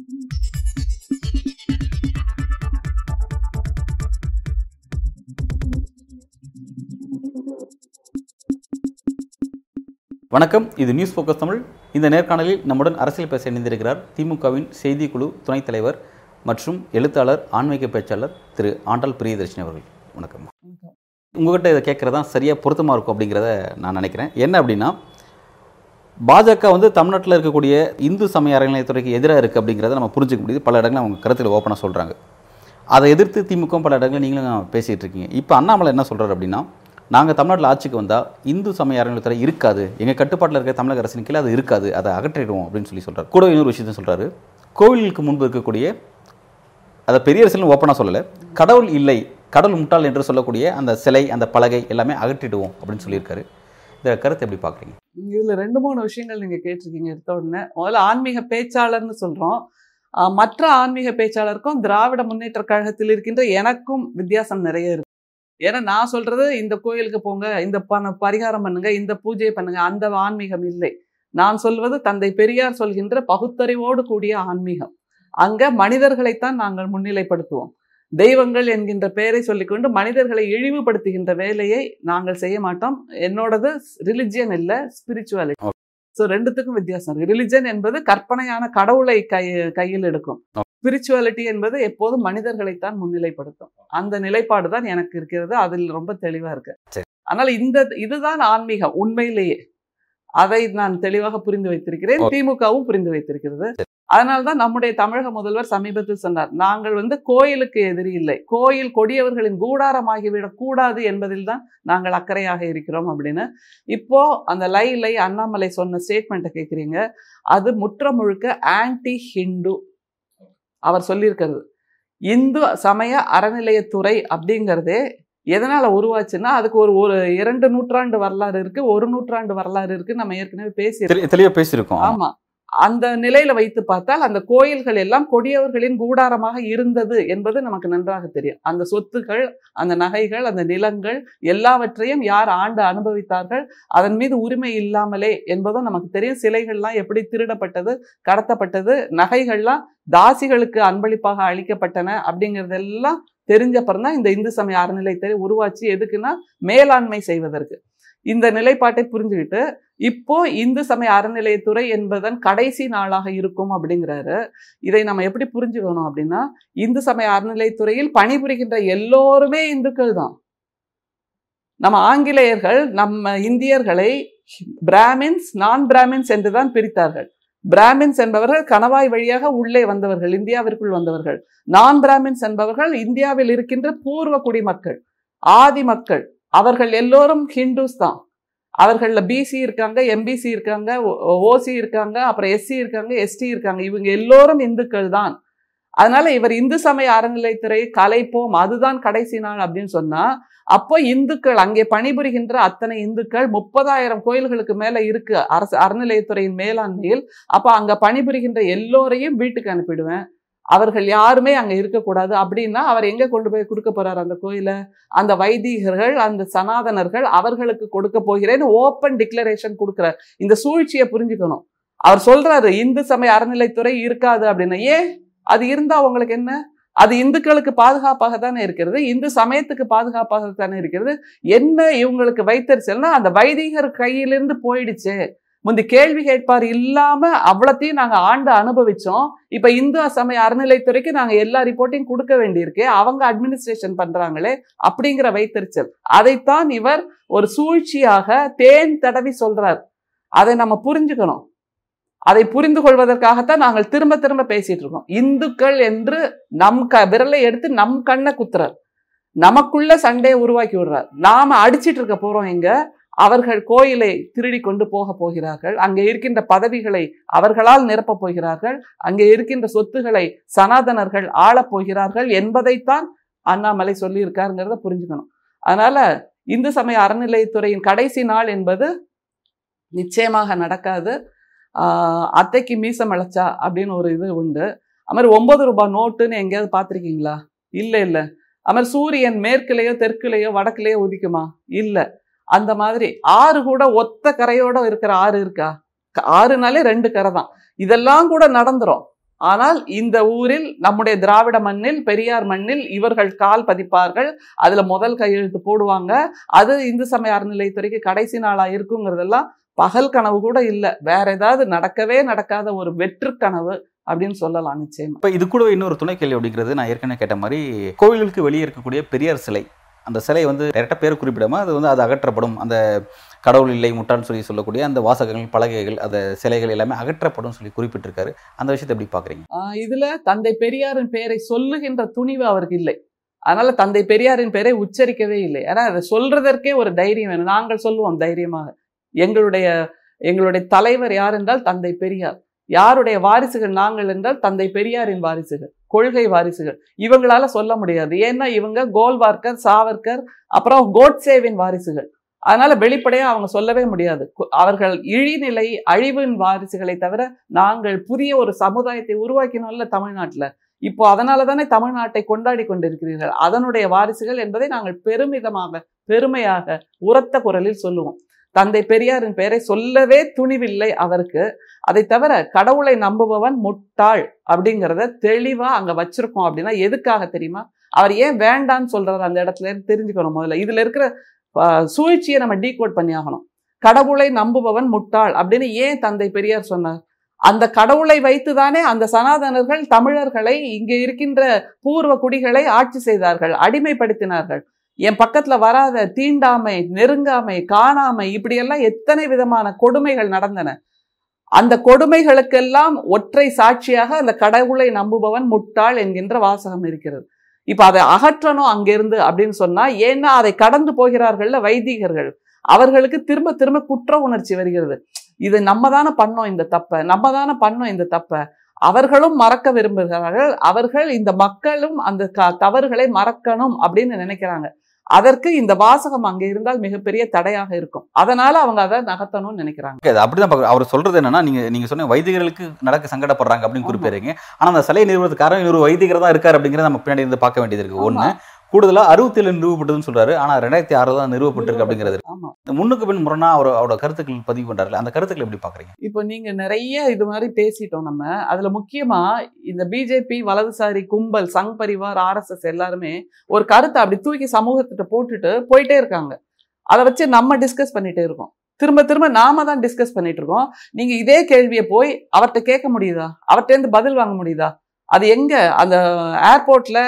வணக்கம் இது news focus Tamil இந்த நேர்காணலில் நம்முடன் அரசியல் பேச இணைந்திருக்கிறார் திமுகவின் செய்திக்குழு துணைத் தலைவர் மற்றும் எழுத்தாளர் ஆன்மீக பேச்சாளர் திரு ஆண்டாள் பிரியதர்ஷினி அவர்கள். வணக்கம். உங்ககிட்ட இதை கேட்குறதா சரியாக பொருத்தமாக இருக்கும் அப்படிங்கிறத நான் நினைக்கிறேன். என்ன அப்படின்னா பாஜக வந்து தமிழ்நாட்டில் இருக்கக்கூடிய இந்து சமய அறநிலையத்துறைக்கு எதிராக இருக்குது அப்படிங்கிறத நம்ம புரிஞ்சுக்க முடியுது. பல இடங்களில் அவங்க கருத்தில் ஓப்பனாக சொல்கிறாங்க அதை எதிர்த்து திமுக பல இடங்களில் நீங்களும் பேசிகிட்டு இருக்கீங்க. இப்போ அண்ணாமலை என்ன சொல்கிறார் அப்படின்னா நாங்கள் தமிழ்நாட்டில் ஆட்சிக்கு வந்தால் இந்து சமய அறநிலையத்துறை இருக்காது. எங்கள் கட்டுப்பாட்டில் இருக்கிற தமிழக அரசின் கீழே அது இருக்காது. அதை அகற்றிடுவோம் அப்படின்னு சொல்லி சொல்கிறார் கூட இன்னொரு விஷயத்தை சொல்கிறாரு கோவிலுக்கு முன்பு இருக்கக்கூடிய அதை பெரிய அரசியலும் ஓப்பனாக சொல்லலை. கடவுள் இல்லை கடவுள் முட்டாள் என்று சொல்லக்கூடிய அந்த சிலை அந்த பலகை எல்லாமே அகற்றிடுவோம் அப்படின்னு சொல்லியிருக்காரு. இந்த கருத்தை எப்படி பார்க்குறீங்க? இதில் ரெண்டு மூணு விஷயங்கள் நீங்கள் கேட்டிருக்கீங்க. எடுத்த உடனே முதல்ல ஆன்மீக பேச்சாளர்னு சொல்கிறோம் மற்ற ஆன்மீக பேச்சாளருக்கும் திராவிட முன்னேற்ற கழகத்தில் இருக்கின்ற எனக்கும் வித்தியாசம் நிறைய இருக்கு. ஏன்னா நான் சொல்றது இந்த கோயிலுக்கு போங்க இந்த பண பரிகாரம் பண்ணுங்க இந்த பூஜையை பண்ணுங்க அந்த ஆன்மீகம் இல்லை. நான் சொல்வது தந்தை பெரியார் சொல்கின்ற பகுத்தறிவோடு கூடிய ஆன்மீகம். அங்க மனிதர்களைத்தான் நாங்கள் முன்னிலைப்படுத்துவோம். தெய்வங்கள் என்கின்ற பெயரை சொல்லிக்கொண்டு மனிதர்களை இழிவுபடுத்துகின்ற வேலையை நாங்கள் செய்ய மாட்டோம். என்னோடது ரிலிஜியன் இல்ல ஸ்பிரிச்சுவாலிட்டி ஸோ ரெண்டுத்துக்கும் வித்தியாசம். இருக்கு ரிலிஜன் என்பது கற்பனையான கடவுளை கை கையில் எடுக்கும். ஸ்பிரிச்சுவாலிட்டி என்பது எப்போதும் மனிதர்களைத்தான் முன்னிலைப்படுத்தும். அந்த நிலைப்பாடு தான் எனக்கு இருக்கிறது. அதில் ரொம்ப தெளிவா இருக்கு. ஆனால் இந்த இதுதான் ஆன்மீகம். உண்மையிலேயே. அதை நான் தெளிவாக புரிந்து வைத்திருக்கிறேன். திமுகவும் புரிந்து வைத்திருக்கிறது. அதனால்தான் நம்முடைய தமிழக முதல்வர் சமீபத்தில் சொன்னார். நாங்கள் வந்து கோயிலுக்கு எதிரி இல்லை. கோயில் கொடியவர்களின் கூடாரமாகிவிடக் கூடாது என்பதில் தான் நாங்கள் அக்கறையாக இருக்கிறோம் அப்படின்னு. இப்போ அந்த லை லை அண்ணாமலை சொன்ன ஸ்டேட்மெண்ட்டை கேட்குறீங்க. அது முற்ற முழுக்க ஆன்டி ஹிந்து அவர் சொல்லியிருக்கிறது. இந்து சமய அறநிலையத்துறை அப்படிங்கிறதே எதனால உருவாச்சுன்னா அதுக்கு ஒரு ஒரு இரண்டு நூற்றாண்டு வரலாறு இருக்கு ஒரு நூற்றாண்டு வரலாறு இருக்கு நம்ம ஏற்கனவே பேசி தெளி தெளிவாக பேசியிருக்கோம். ஆமா. அந்த நிலையில வைத்து பார்த்தால் அந்த கோயில்கள் எல்லாம் கொடியவர்களின் கூடாரமாக இருந்தது என்பது நமக்கு நன்றாக தெரியும். அந்த சொத்துக்கள் அந்த நகைகள் அந்த நிலங்கள் எல்லாவற்றையும் யார் ஆண்டு அனுபவித்தார்கள் அதன் மீது உரிமை இல்லாமலே என்பதும் நமக்கு தெரியும். சிலைகள்லாம் எப்படி திருடப்பட்டது கடத்தப்பட்டது நகைகள்லாம் தாசிகளுக்கு அன்பளிப்பாக அளிக்கப்பட்டன அப்படிங்கிறதெல்லாம் தெரிஞ்சப்பறம் தான் இந்த இந்து சமய அறநிலையத்தை உருவாச்சு எதுக்குன்னா மேலாண்மை செய்வதற்கு. இந்த நிலைப்பாட்டை புரிஞ்சுக்கிட்டு இப்போ இந்து சமய அறநிலையத்துறை என்பதன் கடைசி நாளாக இருக்கும் அப்படிங்கிறாரு. இதை நம்ம எப்படி புரிஞ்சுக்கணும் அப்படின்னா இந்து சமய அறநிலையத்துறையில் பணிபுரிகின்ற எல்லோருமே இந்துக்கள் தான். நம்ம ஆங்கிலேயர்கள் நம்ம இந்தியர்களை பிராமின்ஸ் நான் பிராமின்ஸ் என்று தான் பிரித்தார்கள். பிராமின்ஸ் என்பவர்கள் கணவாய் வழியாக உள்ளே வந்தவர்கள் இந்தியாவிற்குள் வந்தவர்கள். நான் பிராமின்ஸ் என்பவர்கள் இந்தியாவில் இருக்கின்ற பூர்வ குடிமக்கள் ஆதி மக்கள். அவர்கள் எல்லோரும் ஹிந்துஸ் தான். அவர்கள்ல பிசி இருக்காங்க எம்பிசி இருக்காங்க ஓசி இருக்காங்க அப்புறம் எஸ்சி இருக்காங்க எஸ்டி இருக்காங்க. இவங்க எல்லோரும் இந்துக்கள் தான். அதனால இவர் இந்து சமய அறநிலைத்துறை கலைப்போம் அதுதான் கடைசி நாள் அப்படின்னு சொன்னா அப்போ இந்துக்கள் அங்கே பணிபுரிகின்ற அத்தனை இந்துக்கள் முப்பதாயிரம் கோயில்களுக்கு மேல இருக்கு அரசு அறநிலையத்துறையின் மேலாண்மையில். அப்ப அங்க பணிபுரிகின்ற எல்லோரையும் வீட்டுக்கு அனுப்பிடுவேன். அவர்கள் யாருமே அங்க இருக்கக்கூடாது. அப்படின்னா அவர் எங்க கொண்டு போய் கொடுக்க போறாரு அந்த கோயிலை? அந்த வைதிகர்கள் அந்த சனாதனர்கள் அவர்களுக்கு கொடுக்க போகிறேன்னு ஓப்பன் டிக்ளரேஷன் கொடுக்கிறார். இந்த சூழ்ச்சியை புரிஞ்சுக்கணும். அவர் சொல்றாரு இந்து சமய அறநிலைத்துறை இருக்காது அப்படின்னா ஏன்? அது இருந்தால் அவங்களுக்கு என்ன? அது இந்துக்களுக்கு பாதுகாப்பாக தானே இருக்கிறது. இந்து சமயத்துக்கு பாதுகாப்பாக தானே இருக்கிறது. என்ன இவங்களுக்கு வைத்தறிச்சல்னா அந்த வைதிகர் கையிலிருந்து போயிடுச்சு. முந்தி கேள்வி கேட்பார் இல்லாம அவ்வளத்தையும் நாங்க ஆண்டு அனுபவிச்சோம். இப்ப இந்து சமய அறநிலைத்துறைக்கு நாங்க எல்லா ரிப்போர்ட்டையும் கொடுக்க வேண்டியிருக்கு. அவங்க அட்மினிஸ்ட்ரேஷன் பண்றாங்களே அப்படிங்கிற வைத்தறிச்சல். அதைத்தான் இவர் ஒரு சூழ்ச்சியாக தேன் தடவி சொல்றார். அதை நம்ம புரிஞ்சுக்கணும். அதை புரிந்து கொள்வதற்காகத்தான் நாங்கள் திரும்ப திரும்ப பேசிட்டு இருக்கோம். இந்துக்கள் என்று நம் க விரலை எடுத்து நம் கண்ணை குத்துறார். நமக்குள்ள சண்டையை உருவாக்கி விடுறார். நாம அடிச்சிட்டு இருக்க போறோம் இங்க. அவர்கள் கோயிலை திருடி கொண்டு போக போகிறார்கள். அங்கே இருக்கின்ற பதவிகளை அவர்களால் நிரப்பப் போகிறார்கள். அங்கே இருக்கின்ற சொத்துக்களை சனாதனர்கள் ஆளப் போகிறார்கள் என்பதைத்தான் அண்ணாமலை சொல்லியிருக்காருங்கிறத புரிஞ்சுக்கணும். அதனால இந்து சமய அறநிலையத்துறையின் கடைசி நாள் என்பது நிச்சயமாக நடக்காது. அத்தைக்கு மீசம் அழைச்சா அப்படின்னு ஒரு இது உண்டு. அது மாதிரி ஒன்பது ரூபாய் நோட்டுன்னு எங்கேயாவது பார்த்துருக்கீங்களா? இல்லை இல்லை. அது மாதிரி சூரியன் மேற்குலேயோ தெற்குலேயோ வடக்குலேயோ உதிக்குமா? இல்லை. அந்த மாதிரி ஆறு கூட ஒத்த கரையோட இருக்கிற ஆறு இருக்கா? ஆறுனாலே ரெண்டு கரை தான். இதெல்லாம் கூட நடந்துரும். ஆனால் இந்த ஊரில் நம்முடைய திராவிட மண்ணில் பெரியார் மண்ணில் இவர்கள் கால் பதிப்பார்கள். அதுல முதல் கையெழுத்து போடுவாங்க. அது இந்து சமய அறநிலையத்துறைக்கு கடைசி நாளா இருக்குங்கிறதெல்லாம் பகல் கனவு கூட இல்ல. வேற ஏதாவது நடக்கவே நடக்காத ஒரு வெற்று கனவு அப்படின்னு சொல்லலாம் நிச்சயமா. இப்போ இது கூட இன்னொரு துணை கேள்வி அப்படிங்கிறது நான் ஏற்கனவே கேட்ட மாதிரி கோவில்களுக்கு வெளியே இருக்கக்கூடிய பெரியார் சிலை. அந்த சிலை வந்து டேரெக்டாக பேர் குறிப்பிடாம அது வந்து அது அகற்றப்படும். அந்த கடவுள் இல்லை முட்டான்னு சொல்லி சொல்லக்கூடிய அந்த வாசகங்கள் பலகைகள் அந்த சிலைகள் எல்லாமே அகற்றப்படும் சொல்லி குறிப்பிட்டிருக்காரு. அந்த விஷயத்தை எப்படி பார்க்குறீங்க இதுல தந்தை பெரியாரின் பெயரை சொல்லுகின்ற துணிவு அவருக்கு இல்லை. அதனால தந்தை பெரியாரின் பெயரை உச்சரிக்கவே இல்லை. ஏன்னா அதை சொல்றதற்கே ஒரு தைரியம் வேணும். நாங்கள் சொல்லுவோம் தைரியமாக. எங்களுடைய எங்களுடைய தலைவர் யார் என்றால் தந்தை பெரியார். யாருடைய வாரிசுகள் நாங்கள் என்றால் தந்தை பெரியாரின் வாரிசுகள் கொள்கை வாரிசுகள். இவங்களால சொல்ல முடியாது. ஏன்னா இவங்க கோல்வார்க்கர் சாவர்கர் அப்புறம் கோட்சேவின் வாரிசுகள். அதனால வெளிப்படையா அவங்க சொல்லவே முடியாது. கு- அவர்கள் இழிநிலை அழிவின் வாரிசுகளை தவிர நாங்கள் புதிய ஒரு சமுதாயத்தை உருவாக்கினோம்ல தமிழ்நாட்டுல. இப்போ அதனால தானே தமிழ்நாட்டை கொண்டாடி கொண்டிருக்கிறீர்கள். அதனுடைய வாரிசுகள் என்பதை நாங்கள் பெருமிதமாக பெருமையாக உரத்த குரலில் சொல்லுவோம். தந்தை பெரியாரின் பெயரை சொல்லவே துணிவில்லை அவருக்கு. அதை தவிர கடவுளை நம்புபவன் முட்டாள் அப்படிங்கிறத தெளிவா அங்க வச்சிருக்கோம் அப்படின்னா எதுக்காக தெரியுமா? அவர் ஏன் வேண்டான்னு சொல்றாரு அந்த இடத்துல இருந்து தெரிஞ்சுக்கணும் முதல்ல. இதுல இருக்கிற சூழ்ச்சியை நம்ம டீகோட் பண்ணி ஆகணும். கடவுளை நம்புபவன் முட்டாள் அப்படின்னு ஏன் தந்தை பெரியார் சொன்னார்? அந்த கடவுளை வைத்து தானே அந்த சனாதனர்கள் தமிழர்களை இங்கே இருக்கின்ற பூர்வ குடிகளை ஆட்சி செய்தார்கள் அடிமைப்படுத்தினார்கள். என் பக்கத்துல வராத தீண்டாமை நெருங்காமை காணாமை இப்படியெல்லாம் எத்தனை விதமான கொடுமைகள் நடந்தன. அந்த கொடுமைகளுக்கெல்லாம் ஒற்றை சாட்சியாக அந்த கடவுளை நம்புபவன் முட்டாள் என்கின்ற வாசகம் இருக்கிறது. இப்ப அதை அகற்றணும் அங்கிருந்து அப்படின்னு சொன்னா ஏன்னா அதை கடந்து போகிறார்கள்ல வைதிகர்கள். அவர்களுக்கு திரும்ப திரும்ப குற்ற உணர்ச்சி வருகிறது. இது நம்ம தானே பண்ணோம் இந்த தப்பை நம்ம தானே பண்ணோம் இந்த தப்பை. அவர்களும் மறக்க விரும்புகிறார்கள். அவர்கள் இந்த மக்களும் அந்த க- தவறுகளை மறக்கணும் அப்படின்னு நினைக்கிறாங்க. அதற்கு இந்த வாசகம் அங்க இருந்தால் மிகப்பெரிய தடையாக இருக்கும். அதனால அவங்க அதை நகர்த்தணும்னு நினைக்கிறாங்க. அப்படிதான் அவர் சொல்றது என்னன்னா நீங்க நீங்க சொன்ன வைதிகர்களுக்கு நடக்க சங்கடப்படுறாங்க அப்படின்னு. குறிப்பிடுறீங்க. ஆனா அந்த சிலை நிறுவனத்துக்கு காரணம் இன்னொரு வைதிகர் தான் இருக்காரு அப்படிங்கறத நம்ம பின்னாடி இருந்து பார்க்க வேண்டியது இருக்கு. ஒண்ணு ஆமா. கூடுதலா அறுபத்தி ஏழு நிறுவப்பட்டதுன்னு சொல்றாரு. ஆனா ரெண்டாயிரத்தி ஆறு தான் நிறுவப்பட்டிருக்கு அப்படிங்கிறது. முன்னுக்கு பின் முரணா அவர் அவரோட கருத்துக்கள் பதிவு பண்றாரு அந்த கருத்துக்களை எப்படி பாக்குறீங்க? இப்போ நீங்க நிறைய இது மாதிரி பேசிட்டோம் நம்ம. அதுல முக்கியமா இந்த பிஜேபி வலதுசாரி கும்பல் சங் பரிவார் ஆர்எஸ்எஸ் எல்லாருமே ஒரு கருத்தை அப்படி தூக்கி சமூகத்திட்ட போட்டுட்டு போயிட்டே இருக்காங்க. அதை வச்சு நம்ம டிஸ்கஸ் பண்ணிட்டே இருக்கோம். திரும்ப திரும்ப நாம தான் டிஸ்கஸ் பண்ணிட்டு இருக்கோம். நீங்க இதே கேள்வியை போய் அவர்கிட்ட கேட்க முடியுதா? அவர்கிட்ட இருந்து பதில் வாங்க முடியுதா? அது எங்க? அந்த ஏர்போர்ட்ல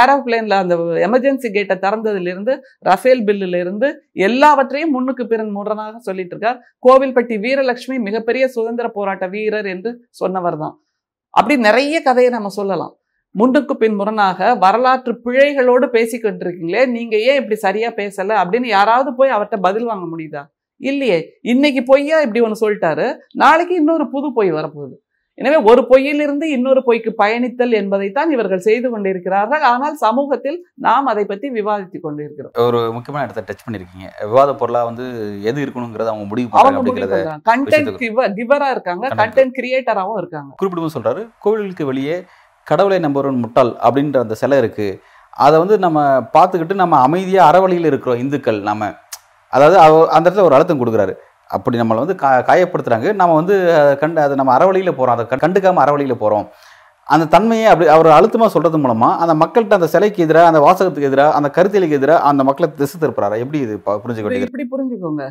ஏரோப்ளேன்ல அந்த எமர்ஜென்சி கேட்டை திறந்ததுலேருந்து ரஃபேல் பில்லுல இருந்து எல்லாவற்றையும் முன்னுக்கு பிறன் முரணாக சொல்லிட்டு இருக்கார் கோவில்பட்டி வீரலட்சுமி மிகப்பெரிய சுதந்திர போராட்ட வீரர் என்று சொன்னவர் தான். அப்படி நிறைய கதையை நம்ம சொல்லலாம். முன்னுக்கு பின் முரணாக வரலாற்று பிழைகளோடு பேசிக்கிட்டு இருக்கீங்களே நீங்க ஏன் இப்படி சரியா பேசல அப்படின்னு யாராவது போய் அவர்கிட்ட பதில் வாங்க முடியுதா? இல்லையே. இன்னைக்கு பொய்யா இப்படி ஒன்று சொல்லிட்டாரு. நாளைக்கு இன்னொரு புது பொய் வரப்போகுது. எனவே ஒரு பொய்யிலிருந்து இன்னொரு பொய்க்கு பயணித்தல் என்பதைத்தான் இவர்கள் செய்து கொண்டிருக்கிறார்கள். ஆனால் சமூகத்தில் நாம் அதை பற்றி விவாதித்துக் கொண்டிருக்கிறோம். ஒரு முக்கியமான இடத்த டச் பண்ணிருக்கீங்க விவாத பொருளா வந்து எது இருக்கணுங்கிறத அவங்க முடிவு அவங்க கண்டென்ட் கிவரா இருக்காங்க. கண்டென்ட் கிரியேட்டராகவும் இருக்காங்க. குறிப்பிடும்போது சொல்றாரு கோவிலுக்கு வெளியே கடவுளை நம்புறவன் முட்டாள் அப்படின்ற அந்த சிலை இருக்கு. அதை வந்து நம்ம பார்த்துக்கிட்டு நம்ம அமைதியா அறவழியில் இருக்கிறோம் இந்துக்கள் நம்ம அதாவது அந்த இடத்துல ஒரு அழுத்தம் கொடுக்குறாரு. அப்படி நம்மளை வந்து கா காயப்படுத்துறாங்க. நம்ம வந்து கண்டு அதை நம்ம அறவழியில் போறோம். அதை கண்டுக்காமல் கண்டுக்காம அறவழியில் போறோம். அந்த தன்மையை அப்படி அவர் அழுத்தமா சொல்றது மூலமா அந்த மக்கள்கிட்ட அந்த சிலைக்கு எதிராக அந்த வாசகத்துக்கு எதிராக அந்த கருத்தியலுக்கு எதிராக அந்த மக்களை திசை திருப்புறாரு? எப்படி இது ப- புரிஞ்சுக்க இப்படி புரிஞ்சுக்கோங்க.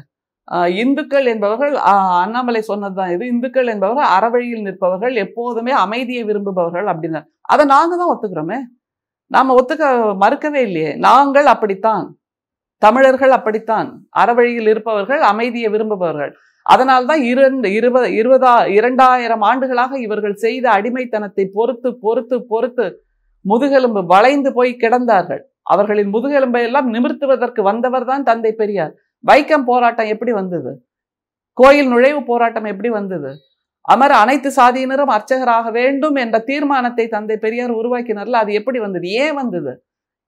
ஆஹ் இந்துக்கள் என்பவர்கள் அண்ணாமலை அண்ணாமலை சொன்னதுதான் இது. இந்துக்கள் என்பவர்கள் அறவழியில் நிற்பவர்கள் எப்போதுமே அமைதியை விரும்புபவர்கள் அப்படின்னு. அதை நாங்க தான் ஒத்துக்கிறோமே. நாம ஒத்துக்க மறுக்கவே இல்லையே. நாங்கள் அப்படித்தான். தமிழர்கள் அப்படித்தான். அறவழியில் இருப்பவர்கள் அமைதியை விரும்புபவர்கள். அதனால்தான் இரண்டு இருபது இருபதா இரண்டாயிரம் ஆண்டுகளாக இவர்கள் செய்த அடிமைத்தனத்தை பொறுத்து பொறுத்து பொறுத்து முதுகெலும்பு வளைந்து போய் கிடந்தார்கள். அவர்களின் முதுகெலும்பை எல்லாம் நிமிர்த்துவதற்கு வந்தவர் தான் தந்தை பெரியார். வைக்கம் போராட்டம் எப்படி வந்தது? கோயில் நுழைவு போராட்டம் எப்படி வந்தது? அமர் அனைத்து சாதியினரும் அர்ச்சகராக வேண்டும் என்ற தீர்மானத்தை தந்தை பெரியார் உருவாக்கினார்ல அது எப்படி வந்தது? ஏன் வந்தது?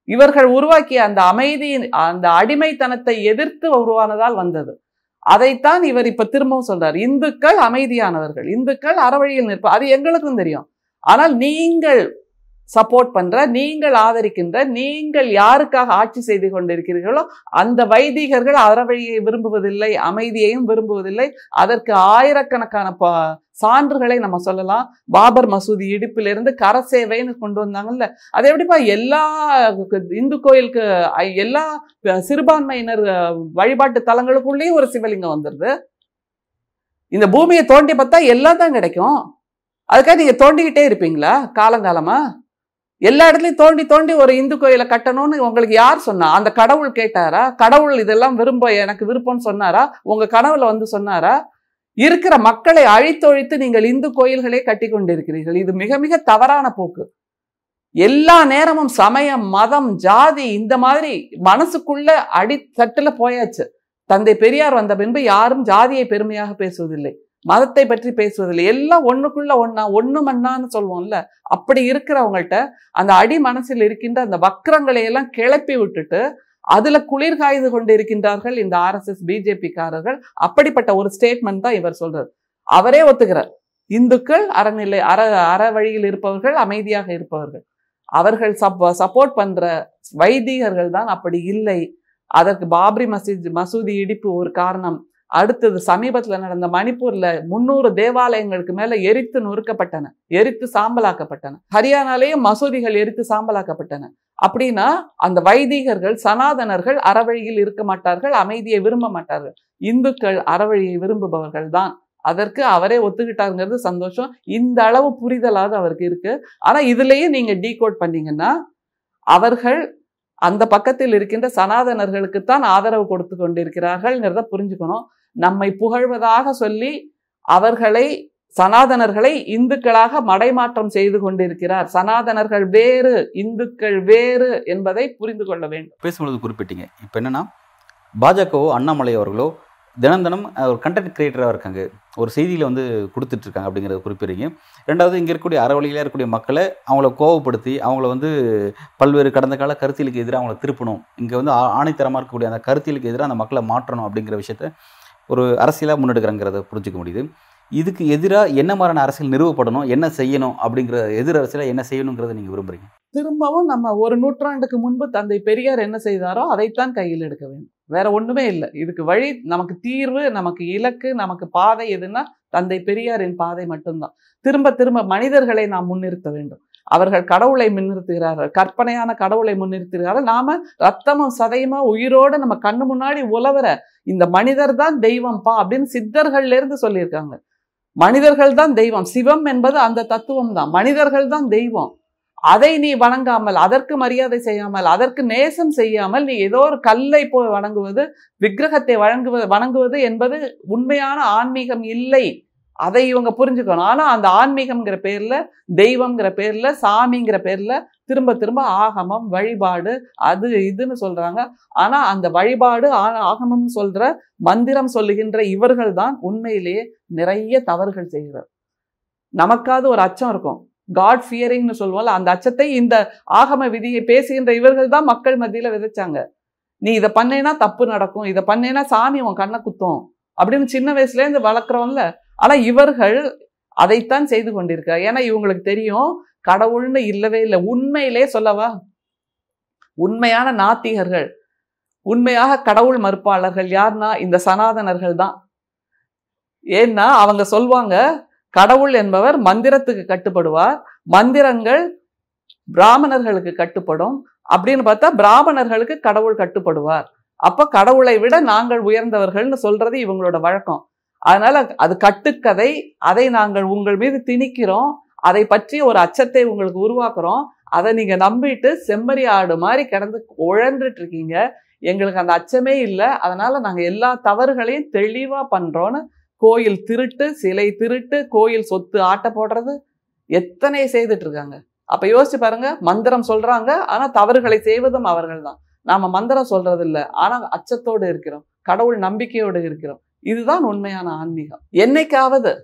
இவர்கள் உருவாக்கிய அந்த அமைதியின் அந்த அடிமைத்தனத்தை எதிர்த்து உருவானதால் வந்தது. அதைத்தான் இவர் இப்ப திரும்பவும் சொல்றார். இந்துக்கள் அமைதியானவர்கள். இந்துக்கள் அறவழியில் நிற்ப அது எங்களுக்கும் தெரியும். ஆனால் நீங்கள் சப்போர்ட் பண்ற நீங்கள் ஆதரிக்கின்ற நீங்கள் யாருக்காக ஆட்சி செய்து கொண்டிருக்கிறீர்களோ அந்த வைதிகர்கள் அறவழியை விரும்புவதில்லை அமைதியையும் விரும்புவதில்லை. அதற்கு ஆயிரக்கணக்கான ப- சான்றுகளை நம்ம சொல்லலாம். பாபர் மசூதி இடிப்பிலிருந்து கரசேவைன்னு கொண்டு வந்தாங்கல்ல. அது எப்படிப்பா எல்லா இந்து கோயிலுக்கு எல்லா சிறுபான்மையினர் வழிபாட்டு தலங்களுக்குள்ளேயும் ஒரு சிவலிங்கம் வந்துருது. இந்த பூமியை தோண்டி பார்த்தா எல்லாம் தான் கிடைக்கும். அதுக்காக நீங்க தோண்டிக்கிட்டே இருப்பீங்களா காலங்காலமா? எல்லா இடத்துலயும் தோண்டி தோண்டி ஒரு இந்து கோயிலை கட்டணும்னு உங்களுக்கு யார் சொன்னா அந்த கடவுள் கேட்டாரா? கடவுள் இதெல்லாம் விரும்ப எனக்கு விருப்பம்னு சொன்னாரா? உங்க கனவுல வந்து சொன்னாரா? இருக்கிற மக்களை அழித்தொழித்து நீங்கள் இந்து கோயில்களே கட்டி கொண்டிருக்கிறீர்கள் இது மிக மிக தவறான போக்கு. எல்லா நேரமும் சமயம் மதம் ஜாதி இந்த மாதிரி மனசுக்குள்ள அடித்தட்டுல போயாச்சு. தந்தை பெரியார் வந்த பின்பு யாரும் ஜாதியை பெருமையாக பேசுவதில்லை. மதத்தை பற்றி பேசுவதில்லை. எல்லாம் ஒண்ணுக்குள்ள ஒன்னா ஒண்ணு மண்ணான்னு சொல்லுவோம்ல அப்படி இருக்கிறவங்கள்ட்ட அந்த அடி மனசில் இருக்கின்ற அந்த வக்கரங்களை எல்லாம் கிளப்பி விட்டுட்டு அதுல குளிர் காய்ந்து கொண்டு இருக்கின்றார்கள் இந்த ஆர்எஸ்எஸ் பிஜேபிக்காரர்கள் அப்படிப்பட்ட ஒரு ஸ்டேட்மெண்ட் தான் இவர் சொல்றாரு. அவரே ஒத்துக்கிறார். இந்துக்கள் அறநிலை அற அற வழியில் இருப்பவர்கள் அமைதியாக இருப்பவர்கள். அவர்கள் சப் சப்போர்ட் பண்ற வைதிகர்கள் தான் அப்படி இல்லை. அதற்கு பாப்ரி மசீத் மசூதி இடிப்பு ஒரு காரணம். அடுத்தது சமீபத்துல நடந்த மணிப்பூர்ல முன்னூறு தேவாலயங்களுக்கு மேல எரித்து நொறுக்கப்பட்டன எரித்து சாம்பலாக்கப்பட்டன. ஹரியானாலேயும் மசூதிகள் எரித்து சாம்பலாக்கப்பட்டன. அப்படின்னா அந்த வைதிகர்கள் சனாதனர்கள் அறவழியில் இருக்க மாட்டார்கள் அமைதியை விரும்ப மாட்டார்கள். இந்துக்கள் அறவழியை விரும்புபவர்கள் தான். அதற்கு அவரே ஒத்துக்கிட்டாருங்கிறது சந்தோஷம். இந்த அளவு புரிதலாவது அவருக்கு இருக்கு. ஆனா இதுலயும் நீங்க டீகோட் பண்ணீங்கன்னா அவர்கள் அந்த பக்கத்தில் இருக்கின்ற சனாதனர்களுக்குத்தான் ஆதரவு கொடுத்து கொண்டிருக்கிறார்கள்ங்கிறத புரிஞ்சுக்கணும். நம்மை புகழ்வதாக சொல்லி அவர்களை சனாதனர்களை இந்துக்களாக மடைமாற்றம் செய்து கொண்டிருக்கிறார். சனாதனர்கள் வேறு இந்துக்கள் வேறு என்பதை புரிந்து கொள்ள வேண்டும். பேசும்பொழுது குறிப்பிட்டீங்க. இப்போ என்னன்னா பாஜகவோ அண்ணாமலை அவர்களோ தினம் தினம் ஒரு கண்டென்ட் கிரியேட்டராக இருக்காங்க. ஒரு செய்தியில் வந்து கொடுத்துட்ருக்காங்க அப்படிங்கிறத குறிப்பிடுறீங்க. ரெண்டாவது இங்கே இருக்கக்கூடிய அறவழியில் இருக்கக்கூடிய மக்களை அவங்கள கோவப்படுத்தி அவங்கள வந்து பல்வேறு கடந்த கால கருத்தியலுக்கு எதிராக அவங்கள திருப்பணும். இங்கே வந்து ஆ- இருக்கக்கூடிய அந்த கருத்தியலுக்கு எதிராக அந்த மக்களை மாற்றணும் அப்படிங்கிற விஷயத்த ஒரு அரசியலாக முன்னெடுக்கிறாங்கிறத புரிஞ்சிக்க முடியுது. இதுக்கு எதிராக என்ன மாதிரியான அரசியல் நிறுவப்படணும் என்ன செய்யணும் அப்படிங்கிற எதிர் அரசியலாக என்ன செய்யணுங்கிறத நீங்கள் விரும்புகிறீங்க திரும்பவும் நம்ம ஒரு நூற்றாண்டுக்கு முன்பு தந்தை பெரியார் என்ன செய்தாரோ அதைத்தான் கையில் எடுக்க வேண்டும். வேற ஒன்றுமே இல்லை. இதுக்கு வழி நமக்கு தீர்வு நமக்கு இலக்கு நமக்கு பாதை எதுன்னா தந்தை பெரியாரின் பாதை மட்டும்தான். திரும்ப திரும்ப மனிதர்களை நாம் முன்னிறுத்த வேண்டும். அவர்கள் கடவுளை முன்னிறுத்துகிறார்கள். கற்பனையான கடவுளை முன்னிறுத்துகிறார்கள். நாம ரத்தமும் சதையுமா உயிரோட நம்ம கண்ணு முன்னாடி உழவுற இந்த மனிதர் தான் தெய்வம்ப்பா அப்படின்னு சித்தர்கள்ல இருந்து சொல்லியிருக்காங்க. மனிதர்கள் தான் தெய்வம். சிவம் என்பது அந்த தத்துவம் தான். மனிதர்கள் தான் தெய்வம். அதை நீ வணங்காமல் அதற்கு மரியாதை செய்யாமல் அதற்கு நேசம் செய்யாமல் நீ ஏதோ ஒரு கல்லை போய் வணங்குவது விக்கிரகத்தை வழங்குவது வணங்குவது என்பது உண்மையான ஆன்மீகம் இல்லை. அதை இவங்க புரிஞ்சுக்கணும். ஆனா அந்த ஆன்மீகம்ங்கிற பேர்ல தெய்வம்ங்கிற பேர்ல சாமிங்கிற பேர்ல திரும்ப திரும்ப ஆகமம் வழிபாடு அது இதுன்னு சொல்றாங்க. ஆனா அந்த வழிபாடு ஆகமம் சொல்ற மந்திரம் சொல்லுகின்ற இவர்கள் தான் உண்மையிலேயே நிறைய தவறுகள் செய்கிறார். நமக்காவது ஒரு அச்சம் இருக்கும். காட் ஃபியரிங்னு சொல்லுவோம்ல அந்த அச்சத்தை இந்த ஆகம விதியை பேசுகின்ற இவர்கள் தான் மக்கள் மத்தியில விதைச்சாங்க. நீ இதை பண்ணேன்னா தப்பு நடக்கும். இதை பண்ணேன்னா சாமி உன் கண்ணை குத்தும். அப்படின்னு சின்ன வயசுல இருந்து வளர்க்குறோம்ல ஆனா இவர்கள் அதைத்தான் செய்து கொண்டிருக்கிறார். ஏன்னா இவங்களுக்கு தெரியும் கடவுள்னு இல்லவே இல்லை. உண்மையிலே சொல்லவா? உண்மையான நாத்திகர்கள் உண்மையாக கடவுள் மறுப்பாளர்கள் யார்னா இந்த சனாதனர்கள் தான். ஏன்னா அவங்க சொல்வாங்க கடவுள் என்பவர் மந்திரத்துக்கு கட்டுப்படுவார் மந்திரங்கள் பிராமணர்களுக்கு கட்டுப்படும். அப்படின்னு பார்த்தா பிராமணர்களுக்கு கடவுள் கட்டுப்படுவார். அப்ப கடவுளை விட நாங்கள் உயர்ந்தவர்கள்னு சொல்றது இவங்களோட வழக்கம். அதனால அது கட்டுக்கதை. அதை நாங்கள் உங்கள் மீது திணிக்கிறோம். அதை பற்றி ஒரு அச்சத்தை உங்களுக்கு உருவாக்குறோம். அதை நீங்க நம்பிட்டு செம்மறி ஆடு மாதிரி கிடந்து உழன்றுட்டு இருக்கீங்க. எங்களுக்கு அந்த அச்சமே இல்லை. அதனால நாங்க எல்லா தவறுகளையும் தெளிவா பண்றோம்னு கோயில் திருட்டு சிலை திருட்டு கோயில் சொத்து ஆட்ட போடுறது எத்தனை செய்துட்டு இருக்காங்க. அப்ப யோசிச்சு பாருங்க மந்திரம் சொல்றாங்க. ஆனா தவறுகளை செய்வதும் அவர்கள் தான் நாம மந்திரம் சொல்றது இல்லை ஆனா அச்சத்தோடு இருக்கிறோம். கடவுள் நம்பிக்கையோடு இருக்கிறோம். இதுதான் உண்மையான ஆன்மீகம். என்னைக்காவது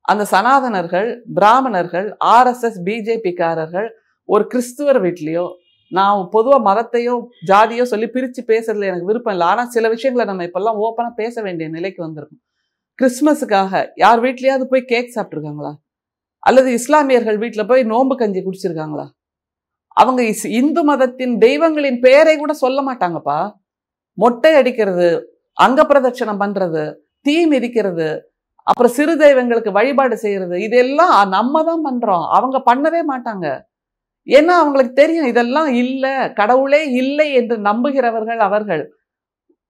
அந்த சனாதனர்கள் பிராமணர்கள் ஆர்எஸ்எஸ் பிஜேபிக்காரர்கள் ஒரு கிறிஸ்துவர் வீட்லேயோ நான் பொதுவாக மதத்தையோ ஜாதியோ சொல்லி பிரித்து பேசுறதுல எனக்கு விருப்பம் இல்லை. ஆனால் சில விஷயங்களை நம்ம இப்பெல்லாம் ஓப்பனாக பேச வேண்டிய நிலைக்கு வந்திருக்கோம். கிறிஸ்மஸுக்காக யார் வீட்லேயாவது போய் கேக் சாப்பிட்ருக்காங்களா அல்லது இஸ்லாமியர்கள் வீட்டில் போய் நோன்பு கஞ்சி குடிச்சிருக்காங்களா? அவங்க இஸ்- இந்து மதத்தின் தெய்வங்களின் பெயரை கூட சொல்ல மாட்டாங்கப்பா. மொட்டை அடிக்கிறது அங்க பிரதட்சணம் பண்றது தீ மிதிக்கிறது அப்புறம் சிறு தெய்வங்களுக்கு வழிபாடு செய்யறது இதெல்லாம் நம்ம தான் பண்றோம். அவங்க பண்ணவே மாட்டாங்க. ஏன்னா அவங்களுக்கு தெரியும் இதெல்லாம் இல்ல கடவுளே இல்லை என்று நம்புகிறவர்கள் அவர்கள்.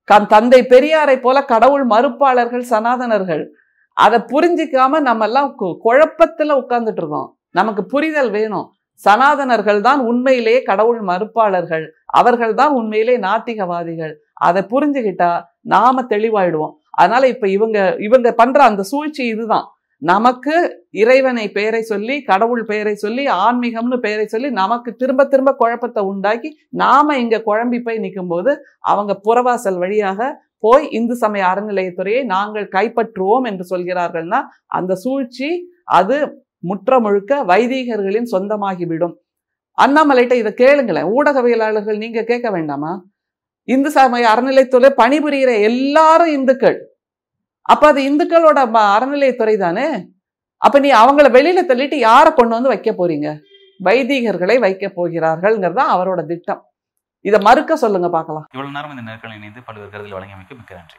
க- தந்தை பெரியாரை போல கடவுள் மறுப்பாளர்கள் சனாதனர்கள். அதை புரிஞ்சிக்காம நம்ம எல்லாம் கு- குழப்பத்துல உட்கார்ந்துட்டு இருக்கோம் நமக்கு புரிதல் வேணும். சனாதனர்கள் தான் உண்மையிலேயே கடவுள் மறுப்பாளர்கள். அவர்கள் தான் உண்மையிலே நாத்திகவாதிகள். அதை புரிஞ்சுக்கிட்டா நாம தெளிவாயிடுவோம். அதனால இப்ப இவங்க இவங்க பண்ற அந்த சூழ்ச்சி இதுதான். நமக்கு இறைவனை பெயரை சொல்லி கடவுள் பெயரை சொல்லி ஆன்மீகம்னு பெயரை சொல்லி நமக்கு திரும்ப திரும்ப குழப்பத்தை உண்டாக்கி நாம இங்க குழம்பி போய் நிற்கும் போது அவங்க புறவாசல் வழியாக போய் இந்து சமய அறநிலையத்துறையை நாங்கள் கைப்பற்றுவோம் என்று சொல்கிறார்கள்னா அந்த சூழ்ச்சி அது முற்ற முழுக்க வைதீகர்களின் சொந்தமாகிவிடும். அண்ணாமலைட்ட இதை கேளுங்களேன். ஊடகவியலாளர்கள் நீங்க கேட்க வேண்டாமா? இந்து சமய அறநிலைத்துறை பணிபுரிகிற எல்லாரும் இந்துக்கள். அப்ப அது இந்துக்களோட அறநிலையத்துறை தானே? அப்ப நீ அவங்கள வெளியில தள்ளிட்டு யாரை கொண்டு வந்து வைக்க போறீங்க? வைதிகர்களை வைக்க போகிறார்கள்ங்கிறது தான் அவரோட திட்டம். இதை மறுக்க சொல்லுங்க பார்க்கலாம். இவ்வளவு நேரம் இந்த நேர்களை இணைந்து பல்வேறு கருத்தில் வழங்கியமைக்கு மிக்க நன்றி.